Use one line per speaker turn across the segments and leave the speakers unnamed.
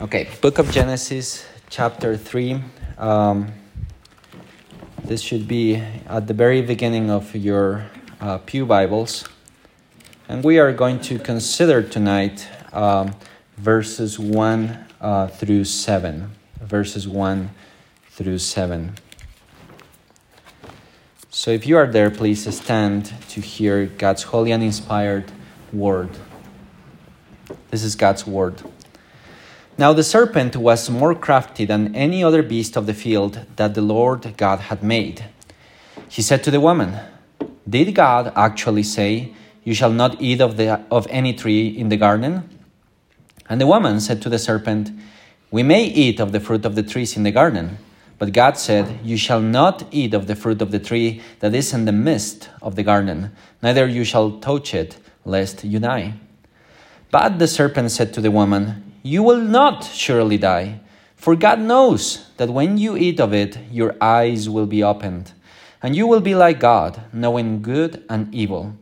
Okay, Book of Genesis, chapter 3. Um, this should be at the very beginning of your uh, Pew Bibles. And we are going to consider tonight um, verses 1 uh, through 7. Verses 1 through 7. So if you are there, please stand to hear God's holy and inspired word. This is God's word. Now the serpent was more crafty than any other beast of the field that the Lord God had made. He said to the woman, Did God actually say, You shall not eat of, the, of any tree in the garden? And the woman said to the serpent, We may eat of the fruit of the trees in the garden. But God said, You shall not eat of the fruit of the tree that is in the midst of the garden, neither you shall touch it, lest you die. But the serpent said to the woman, you will not surely die. For God knows that when you eat of it, your eyes will be opened, and you will be like God, knowing good and evil.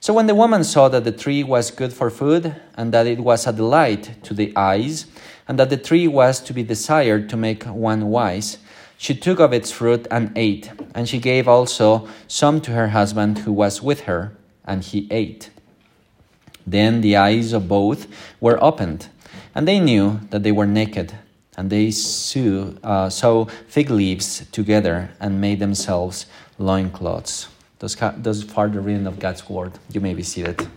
So when the woman saw that the tree was good for food, and that it was a delight to the eyes, and that the tree was to be desired to make one wise, she took of its fruit and ate, and she gave also some to her husband who was with her, and he ate. Then the eyes of both were opened and they knew that they were naked, and they sew, uh, sew fig leaves together and made themselves loincloths. Those, those further reading of God's word. You may be seated.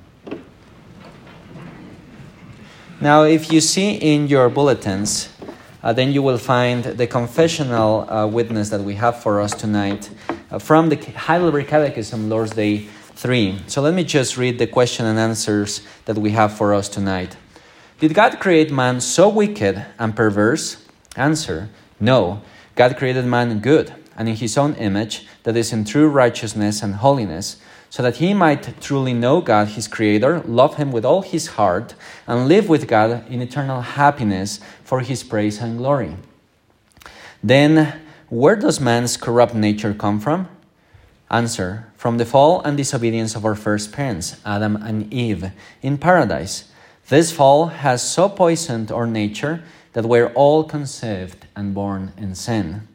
Now, if you see in your bulletins, uh, then you will find the confessional uh, witness that we have for us tonight uh, from the Heidelberg Catechism, Lord's Day 3. So let me just read the question and answers that we have for us tonight. Did God create man so wicked and perverse? Answer No. God created man good and in his own image, that is, in true righteousness and holiness, so that he might truly know God, his Creator, love him with all his heart, and live with God in eternal happiness for his praise and glory. Then, where does man's corrupt nature come from? Answer From the fall and disobedience of our first parents, Adam and Eve, in paradise. This fall has so poisoned our nature that we're all conceived and born in sin.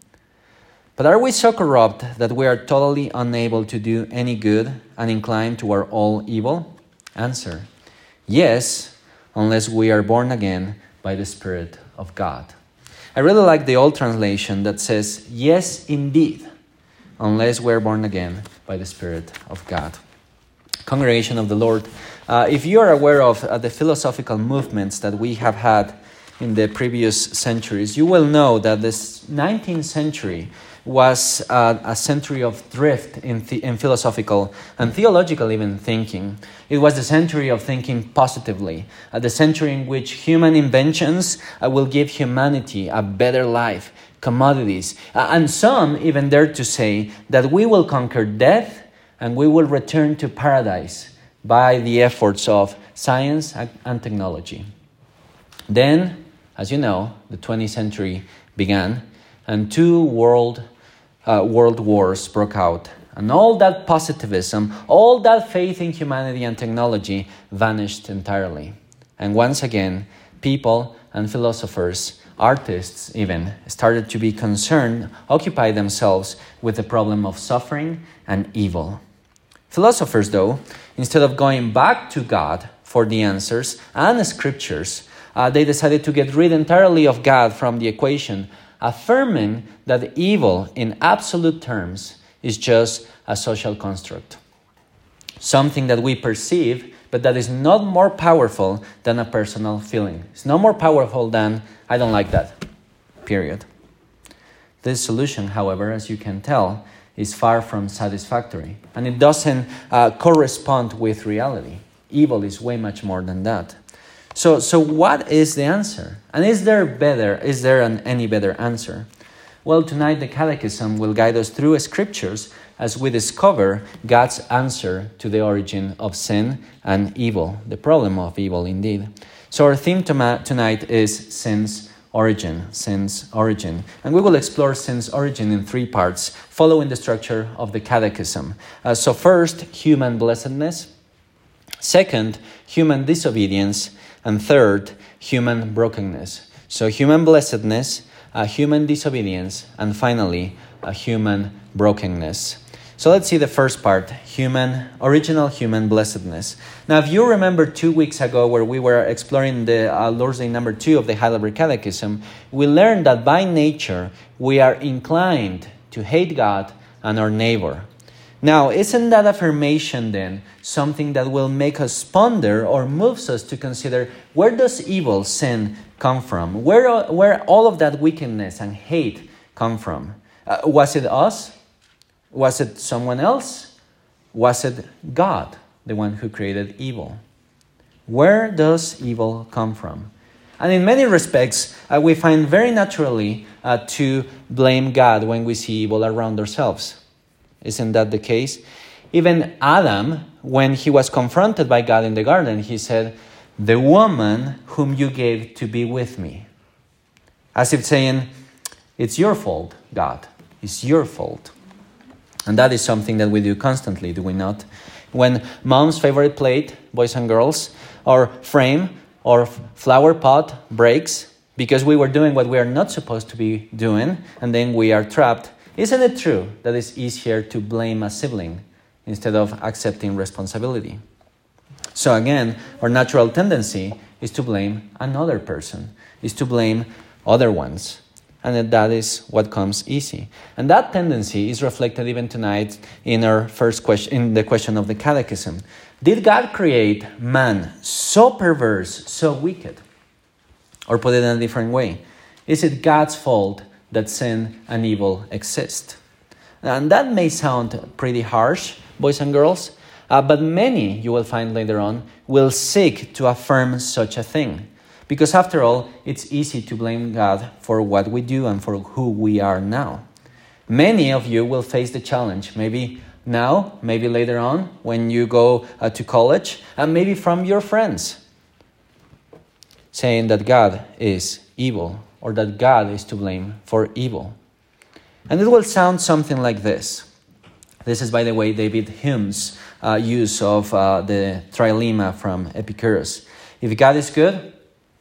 But are we so corrupt that we are totally unable to do any good and inclined toward all evil? Answer Yes, unless we are born again by the Spirit of God. I really like the old translation that says, Yes, indeed, unless we're born again by the Spirit of God. Congregation of the Lord, uh, if you are aware of uh, the philosophical movements that we have had in the previous centuries, you will know that this 19th century was uh, a century of drift in, in philosophical and theological even thinking. It was the century of thinking positively, uh, the century in which human inventions uh, will give humanity a better life, commodities, uh, and some even dare to say that we will conquer death and we will return to paradise by the efforts of science and technology. Then, as you know, the 20th century began, and two world, uh, world wars broke out. And all that positivism, all that faith in humanity and technology vanished entirely. And once again, people and philosophers, artists even, started to be concerned, occupy themselves with the problem of suffering and evil. Philosophers, though, instead of going back to God for the answers and the scriptures, uh, they decided to get rid entirely of God from the equation, affirming that evil, in absolute terms, is just a social construct. Something that we perceive, but that is not more powerful than a personal feeling. It's no more powerful than, I don't like that, period. This solution, however, as you can tell, is far from satisfactory and it doesn't uh, correspond with reality. Evil is way much more than that. So, so what is the answer? And is there better? Is there an, any better answer? Well, tonight the Catechism will guide us through scriptures as we discover God's answer to the origin of sin and evil, the problem of evil indeed. So our theme tonight is sin's origin, sin's origin. And we will explore sin's origin in three parts, following the structure of the Catechism. Uh, so, first, human blessedness. Second, human disobedience. And third, human brokenness. So, human blessedness, a human disobedience, and finally, a human brokenness. So let's see the first part human, original human blessedness. Now, if you remember two weeks ago, where we were exploring the uh, Lord's Day number two of the Heidelberg Catechism, we learned that by nature we are inclined to hate God and our neighbor. Now, isn't that affirmation then something that will make us ponder or moves us to consider where does evil, sin come from? Where, where all of that wickedness and hate come from? Uh, was it us? Was it someone else? Was it God, the one who created evil? Where does evil come from? And in many respects, uh, we find very naturally uh, to blame God when we see evil around ourselves. Isn't that the case? Even Adam, when he was confronted by God in the garden, he said, The woman whom you gave to be with me. As if saying, It's your fault, God. It's your fault. And that is something that we do constantly, do we not? When mom's favorite plate, boys and girls, or frame or flower pot breaks because we were doing what we are not supposed to be doing, and then we are trapped, isn't it true that it's easier to blame a sibling instead of accepting responsibility? So, again, our natural tendency is to blame another person, is to blame other ones and that is what comes easy. And that tendency is reflected even tonight in our first question, in the question of the catechism. Did God create man so perverse, so wicked? Or put it in a different way, is it God's fault that sin and evil exist? And that may sound pretty harsh, boys and girls, uh, but many, you will find later on, will seek to affirm such a thing. Because after all, it's easy to blame God for what we do and for who we are now. Many of you will face the challenge, maybe now, maybe later on, when you go uh, to college, and maybe from your friends, saying that God is evil or that God is to blame for evil. And it will sound something like this. This is, by the way, David Hume's uh, use of uh, the trilemma from Epicurus. If God is good,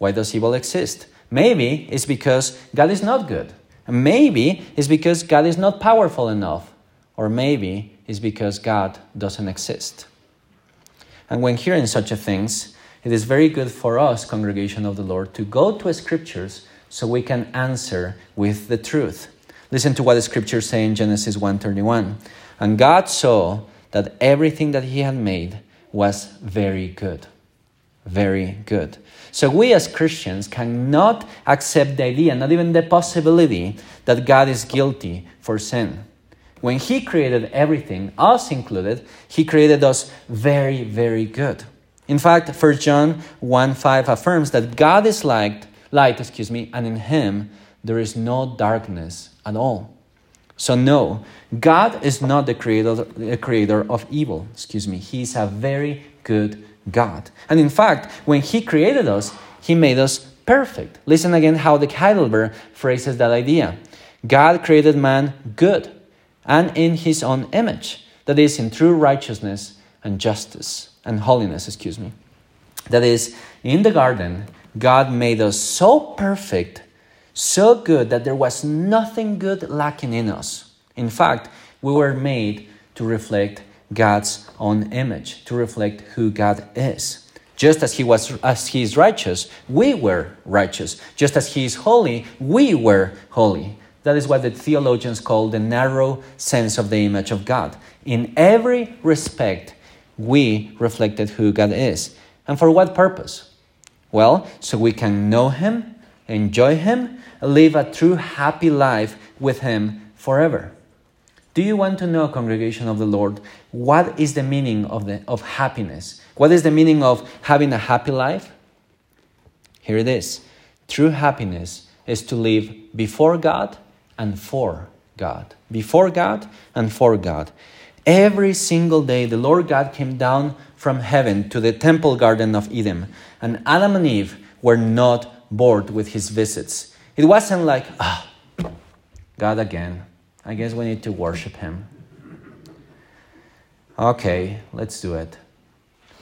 why does evil exist? Maybe it's because God is not good. Maybe it's because God is not powerful enough. Or maybe it's because God doesn't exist. And when hearing such a things, it is very good for us, congregation of the Lord, to go to scriptures so we can answer with the truth. Listen to what the scriptures say in Genesis 1:31. And God saw that everything that he had made was very good. Very good. So we as Christians cannot accept the idea, not even the possibility, that God is guilty for sin. When He created everything, us included, He created us very, very good. In fact, 1 John 1 5 affirms that God is light, light, excuse me, and in Him there is no darkness at all. So no, God is not the creator, the creator of evil. Excuse me. He is a very good God. And in fact, when He created us, He made us perfect. Listen again how the Heidelberg phrases that idea. God created man good and in His own image, that is, in true righteousness and justice and holiness, excuse me. That is, in the garden, God made us so perfect, so good that there was nothing good lacking in us. In fact, we were made to reflect God's own image, to reflect who God is. Just as he was as he is righteous, we were righteous. Just as he is holy, we were holy. That is what the theologians call the narrow sense of the image of God. In every respect, we reflected who God is. And for what purpose? Well, so we can know him, enjoy him, live a true happy life with him forever. Do you want to know, congregation of the Lord, what is the meaning of, the, of happiness? What is the meaning of having a happy life? Here it is. True happiness is to live before God and for God. Before God and for God. Every single day, the Lord God came down from heaven to the temple garden of Eden, and Adam and Eve were not bored with his visits. It wasn't like, ah, oh, God again I guess we need to worship Him. Okay, let's do it.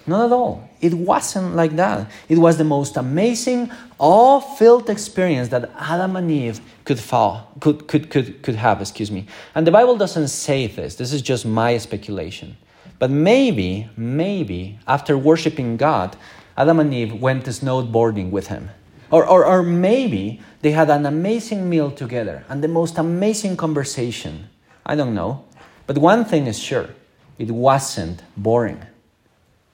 Not at all. It wasn't like that. It was the most amazing, awe-filled experience that Adam and Eve could fall, could, could, could, could have, excuse me. And the Bible doesn't say this. This is just my speculation. But maybe, maybe, after worshiping God, Adam and Eve went snowboarding with him. Or, or, or maybe they had an amazing meal together and the most amazing conversation. I don't know. But one thing is sure it wasn't boring.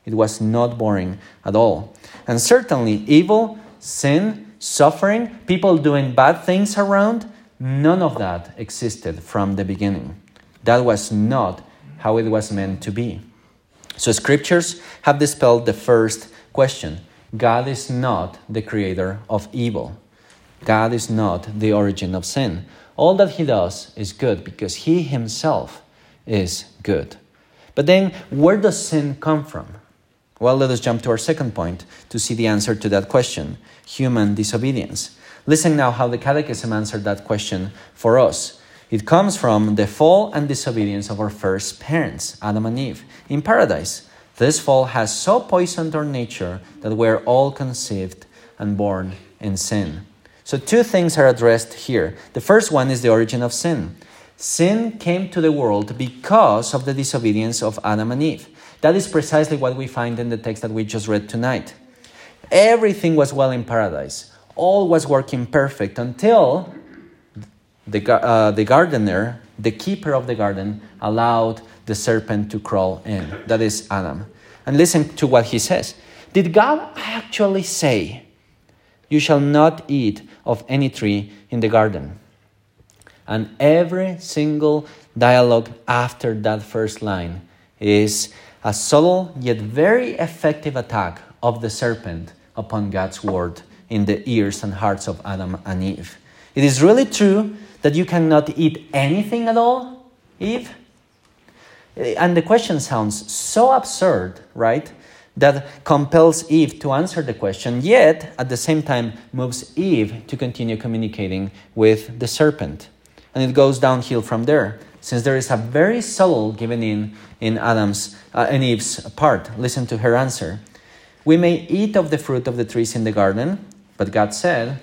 It was not boring at all. And certainly, evil, sin, suffering, people doing bad things around, none of that existed from the beginning. That was not how it was meant to be. So, scriptures have dispelled the first question God is not the creator of evil, God is not the origin of sin. All that He does is good because He Himself is good. But then, where does sin come from? Well, let us jump to our second point to see the answer to that question human disobedience. Listen now how the Catechism answered that question for us. It comes from the fall and disobedience of our first parents, Adam and Eve, in paradise. This fall has so poisoned our nature that we're all conceived and born in sin. So, two things are addressed here. The first one is the origin of sin. Sin came to the world because of the disobedience of Adam and Eve. That is precisely what we find in the text that we just read tonight. Everything was well in paradise, all was working perfect until the, uh, the gardener, the keeper of the garden, allowed the serpent to crawl in. That is Adam. And listen to what he says. Did God actually say, You shall not eat of any tree in the garden? And every single dialogue after that first line is a subtle yet very effective attack of the serpent upon God's word in the ears and hearts of Adam and Eve. It is really true that you cannot eat anything at all, Eve? And the question sounds so absurd, right? That compels Eve to answer the question, yet at the same time moves Eve to continue communicating with the serpent. And it goes downhill from there since there is a very subtle given in in Adam's uh, Eve's part. Listen to her answer. We may eat of the fruit of the trees in the garden, but God said,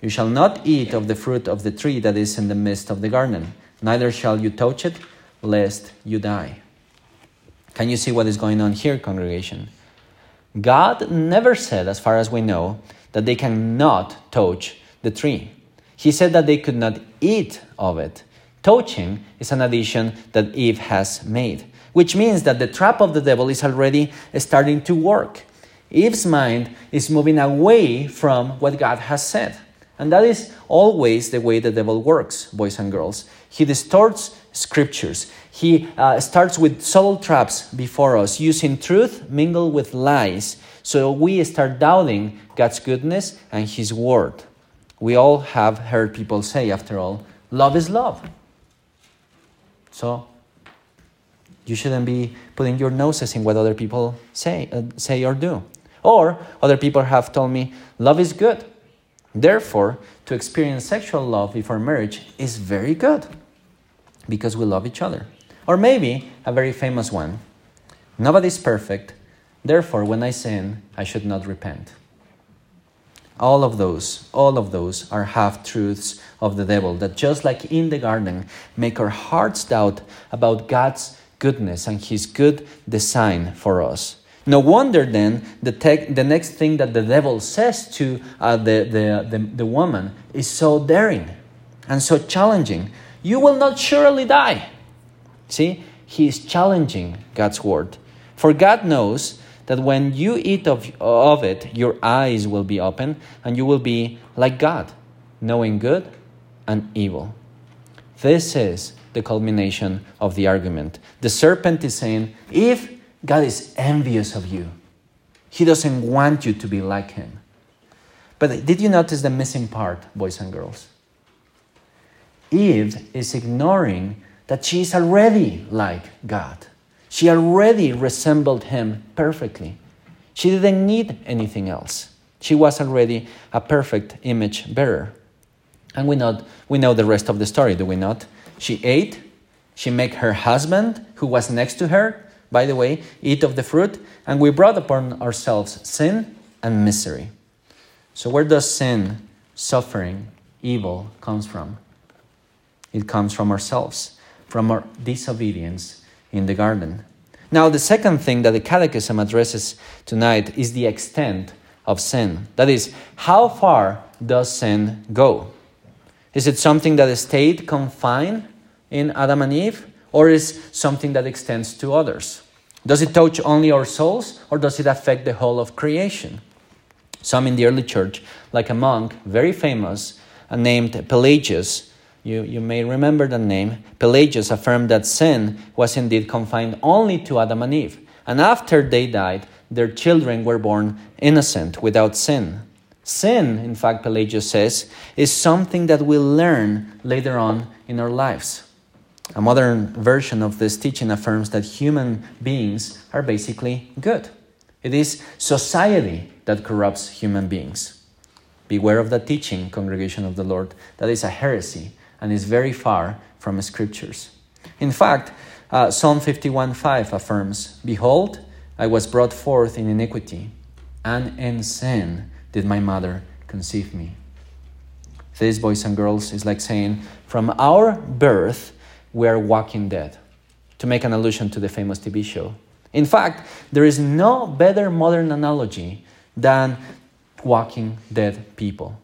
"You shall not eat of the fruit of the tree that is in the midst of the garden, neither shall you touch it, lest you die." Can you see what is going on here, congregation? God never said, as far as we know, that they cannot touch the tree. He said that they could not eat of it. Touching is an addition that Eve has made, which means that the trap of the devil is already starting to work. Eve's mind is moving away from what God has said. And that is always the way the devil works, boys and girls. He distorts scriptures. He uh, starts with subtle traps before us, using truth mingled with lies. So we start doubting God's goodness and His word. We all have heard people say, after all, love is love. So you shouldn't be putting your noses in what other people say, uh, say or do. Or other people have told me, love is good. Therefore, to experience sexual love before marriage is very good because we love each other. Or maybe a very famous one nobody's perfect, therefore, when I sin, I should not repent. All of those, all of those are half truths of the devil that, just like in the garden, make our hearts doubt about God's goodness and His good design for us. No wonder then the, the next thing that the devil says to uh, the, the, the, the woman is so daring and so challenging. You will not surely die. See, he is challenging God's word. For God knows that when you eat of, of it, your eyes will be open and you will be like God, knowing good and evil. This is the culmination of the argument. The serpent is saying, if God is envious of you, he doesn't want you to be like him. But did you notice the missing part, boys and girls? Eve is ignoring that she is already like God. She already resembled him perfectly. She didn't need anything else. She was already a perfect image bearer. And we know, we know the rest of the story, do we not? She ate, she made her husband, who was next to her, by the way, eat of the fruit, and we brought upon ourselves sin and misery. So, where does sin, suffering, evil comes from? It comes from ourselves, from our disobedience in the garden. Now, the second thing that the Catechism addresses tonight is the extent of sin. That is, how far does sin go? Is it something that stayed confined in Adam and Eve, or is something that extends to others? Does it touch only our souls, or does it affect the whole of creation? Some in the early church, like a monk, very famous, named Pelagius, you, you may remember the name, Pelagius affirmed that sin was indeed confined only to Adam and Eve. And after they died, their children were born innocent, without sin. Sin, in fact, Pelagius says, is something that we learn later on in our lives. A modern version of this teaching affirms that human beings are basically good. It is society that corrupts human beings. Beware of that teaching, congregation of the Lord. That is a heresy and is very far from scriptures. In fact, uh, Psalm 51:5 affirms, Behold, I was brought forth in iniquity, and in sin did my mother conceive me. This, boys and girls, is like saying, From our birth, we are walking dead, to make an allusion to the famous TV show. In fact, there is no better modern analogy than walking dead people,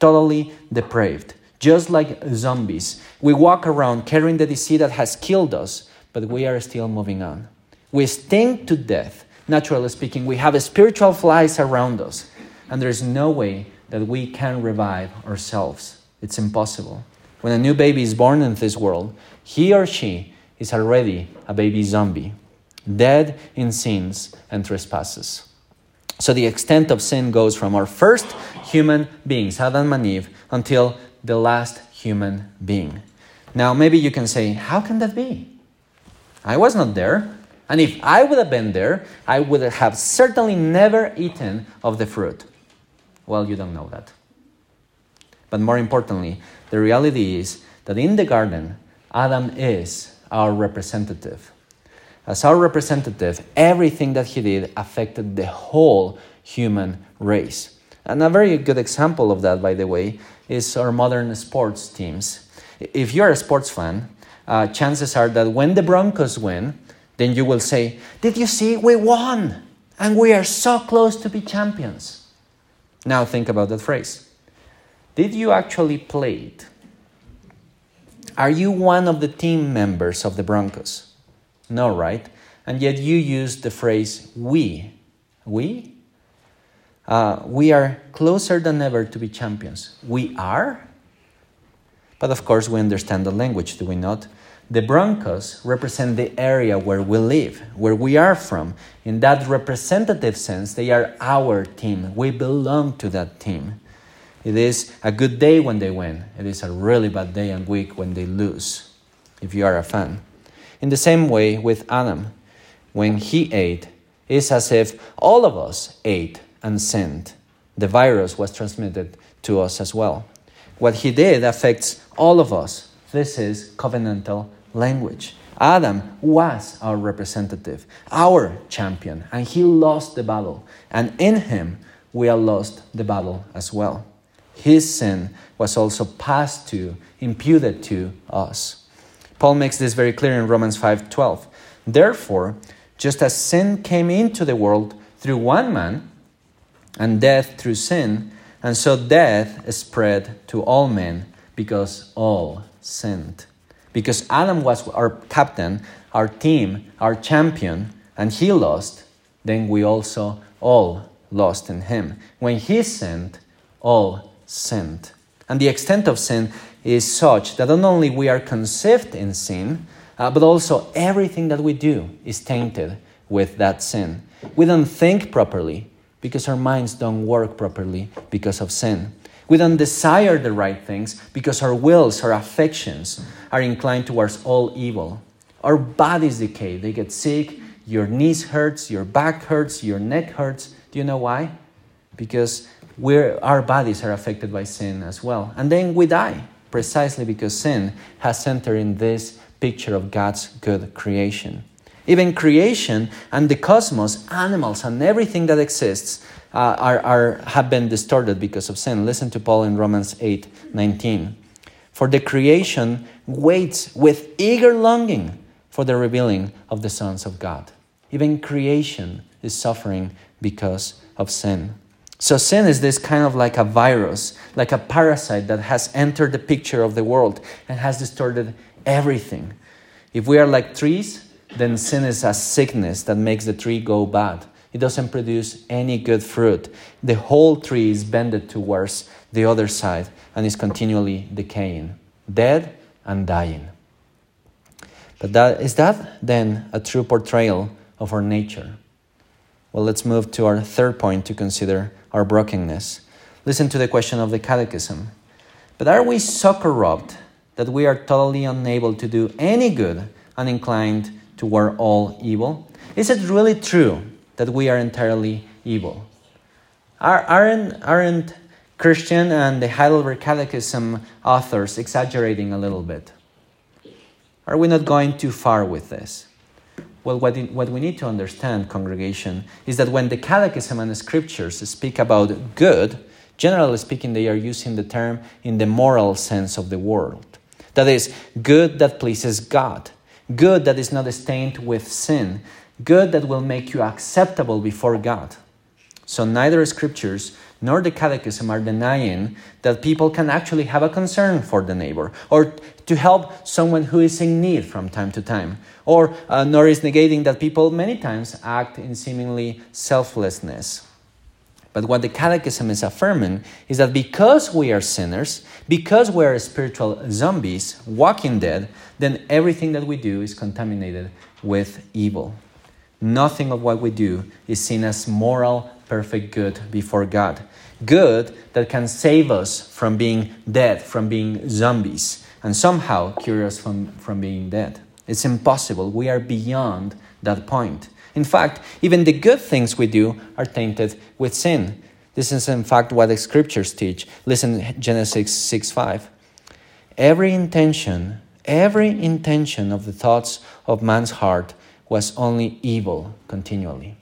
totally depraved, just like zombies. We walk around carrying the disease that has killed us, but we are still moving on. We stink to death, naturally speaking. We have spiritual flies around us, and there is no way that we can revive ourselves. It's impossible. When a new baby is born in this world, he or she is already a baby zombie, dead in sins and trespasses. So the extent of sin goes from our first human beings, Adam and Eve, until the last human being. Now, maybe you can say, how can that be? I was not there. And if I would have been there, I would have certainly never eaten of the fruit. Well, you don't know that. But more importantly, the reality is that in the garden, Adam is our representative. As our representative, everything that he did affected the whole human race. And a very good example of that, by the way, is our modern sports teams. If you're a sports fan, uh, chances are that when the Broncos win, then you will say, Did you see? We won! And we are so close to be champions. Now think about that phrase. Did you actually play it? Are you one of the team members of the Broncos? No, right? And yet you use the phrase we. We? Uh, we are closer than ever to be champions. We are? But of course, we understand the language, do we not? The Broncos represent the area where we live, where we are from. In that representative sense, they are our team. We belong to that team. It is a good day when they win, it is a really bad day and week when they lose, if you are a fan. In the same way with Adam, when he ate, it's as if all of us ate and sinned. The virus was transmitted to us as well. What he did affects all of us. This is covenantal language. Adam was our representative, our champion, and he lost the battle. And in him, we are lost the battle as well. His sin was also passed to, imputed to us. Paul makes this very clear in Romans 5:12. Therefore, just as sin came into the world through one man, and death through sin, and so death spread to all men because all sinned. Because Adam was our captain, our team, our champion, and he lost, then we also all lost in him. When he sinned, all sinned. And the extent of sin is such that not only we are conceived in sin, uh, but also everything that we do is tainted with that sin. We don't think properly because our minds don't work properly because of sin. We don't desire the right things because our wills, our affections are inclined towards all evil. Our bodies decay, they get sick, your knees hurts, your back hurts, your neck hurts. Do you know why? Because we're, our bodies are affected by sin as well. And then we die precisely because sin has entered in this picture of God's good creation. Even creation and the cosmos, animals, and everything that exists uh, are, are, have been distorted because of sin. Listen to Paul in Romans 8 19. For the creation waits with eager longing for the revealing of the sons of God. Even creation is suffering because of sin. So, sin is this kind of like a virus, like a parasite that has entered the picture of the world and has distorted everything. If we are like trees, then sin is a sickness that makes the tree go bad. It doesn't produce any good fruit. The whole tree is bended towards the other side and is continually decaying, dead and dying. But that, is that then a true portrayal of our nature? Well, let's move to our third point to consider our brokenness. Listen to the question of the Catechism. But are we so corrupt that we are totally unable to do any good and inclined toward all evil? Is it really true that we are entirely evil? Are, aren't, aren't Christian and the Heidelberg Catechism authors exaggerating a little bit? Are we not going too far with this? Well, what, what we need to understand, congregation, is that when the Catechism and the Scriptures speak about good, generally speaking, they are using the term in the moral sense of the word. That is, good that pleases God, good that is not stained with sin, good that will make you acceptable before God. So neither scriptures nor the catechism are denying that people can actually have a concern for the neighbor or to help someone who is in need from time to time. Or uh, nor is negating that people many times act in seemingly selflessness. But what the catechism is affirming is that because we are sinners, because we are spiritual zombies, walking dead, then everything that we do is contaminated with evil. Nothing of what we do is seen as moral, perfect good before God. Good that can save us from being dead, from being zombies, and somehow cure us from, from being dead. It's impossible. We are beyond that point. In fact, even the good things we do are tainted with sin. This is, in fact, what the scriptures teach. Listen, Genesis 6 5. Every intention, every intention of the thoughts of man's heart was only evil continually.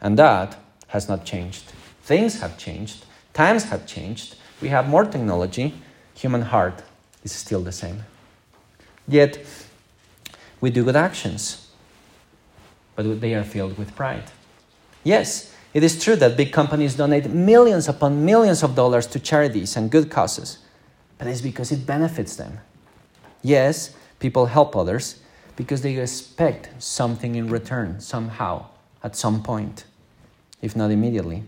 And that has not changed. Things have changed, times have changed, we have more technology, human heart is still the same. Yet, we do good actions, but they are filled with pride. Yes, it is true that big companies donate millions upon millions of dollars to charities and good causes, but it's because it benefits them. Yes, people help others, because they expect something in return somehow, at some point, if not immediately.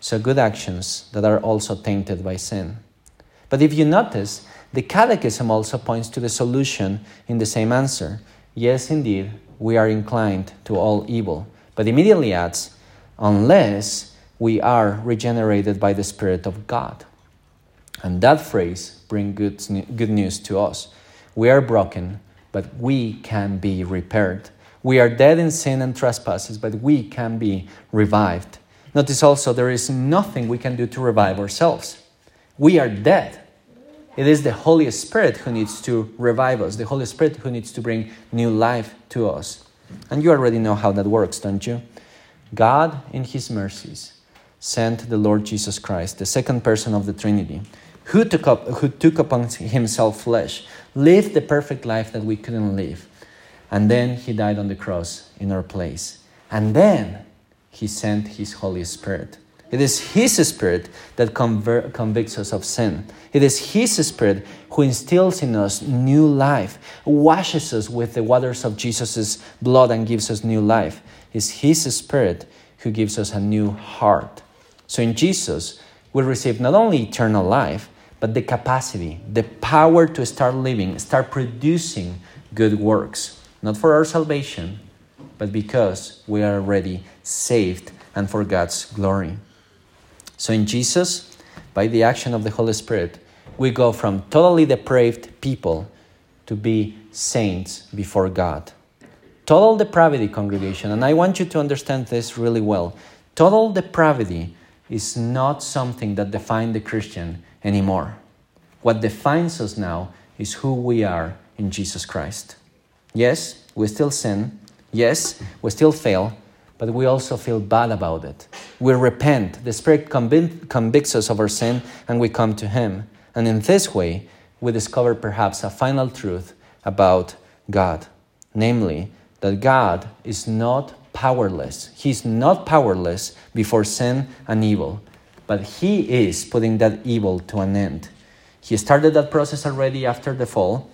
So, good actions that are also tainted by sin. But if you notice, the Catechism also points to the solution in the same answer. Yes, indeed, we are inclined to all evil. But immediately adds, unless we are regenerated by the Spirit of God. And that phrase brings good, good news to us. We are broken, but we can be repaired. We are dead in sin and trespasses, but we can be revived. Notice also there is nothing we can do to revive ourselves. We are dead. It is the Holy Spirit who needs to revive us, the Holy Spirit who needs to bring new life to us. And you already know how that works, don't you? God, in His mercies, sent the Lord Jesus Christ, the second person of the Trinity, who took, up, who took upon Himself flesh, lived the perfect life that we couldn't live. And then he died on the cross in our place. And then he sent his Holy Spirit. It is His Spirit that convicts us of sin. It is His Spirit who instills in us new life, washes us with the waters of Jesus' blood, and gives us new life. It's His Spirit who gives us a new heart. So in Jesus, we receive not only eternal life, but the capacity, the power to start living, start producing good works, not for our salvation, but because we are already saved and for God's glory. So in Jesus, by the action of the Holy Spirit, we go from totally depraved people to be saints before God. Total depravity, congregation, and I want you to understand this really well. Total depravity is not something that defines the Christian anymore. What defines us now is who we are in Jesus Christ. Yes, we still sin. Yes, we still fail, but we also feel bad about it. We repent. The Spirit convicts us of our sin, and we come to Him. And in this way, we discover perhaps a final truth about God namely, that God is not powerless. He's not powerless before sin and evil, but He is putting that evil to an end. He started that process already after the fall,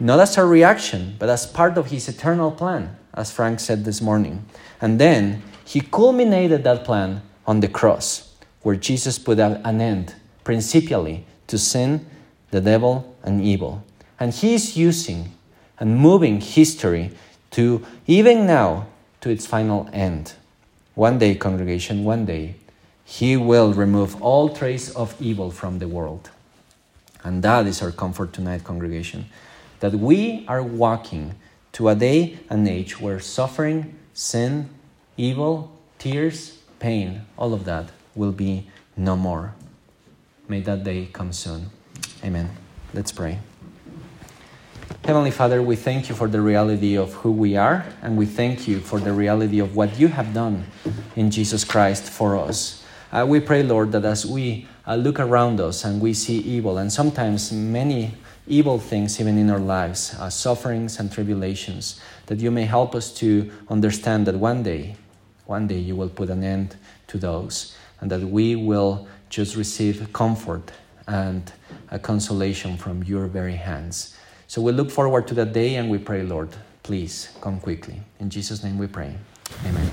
not as a reaction, but as part of His eternal plan, as Frank said this morning. And then He culminated that plan on the cross, where Jesus put an end, principally, to sin, the devil, and evil. And He is using and moving history to, even now, to its final end. One day, congregation, one day, He will remove all trace of evil from the world. And that is our comfort tonight, congregation, that we are walking to a day and age where suffering, sin, evil, tears, pain, all of that will be no more. May that day come soon. Amen. Let's pray. Heavenly Father, we thank you for the reality of who we are, and we thank you for the reality of what you have done in Jesus Christ for us. Uh, we pray, Lord, that as we uh, look around us and we see evil, and sometimes many evil things even in our lives, uh, sufferings and tribulations, that you may help us to understand that one day, one day you will put an end to those, and that we will just receive comfort and a consolation from your very hands. So we look forward to that day and we pray, Lord, please come quickly. In Jesus' name we pray. Amen.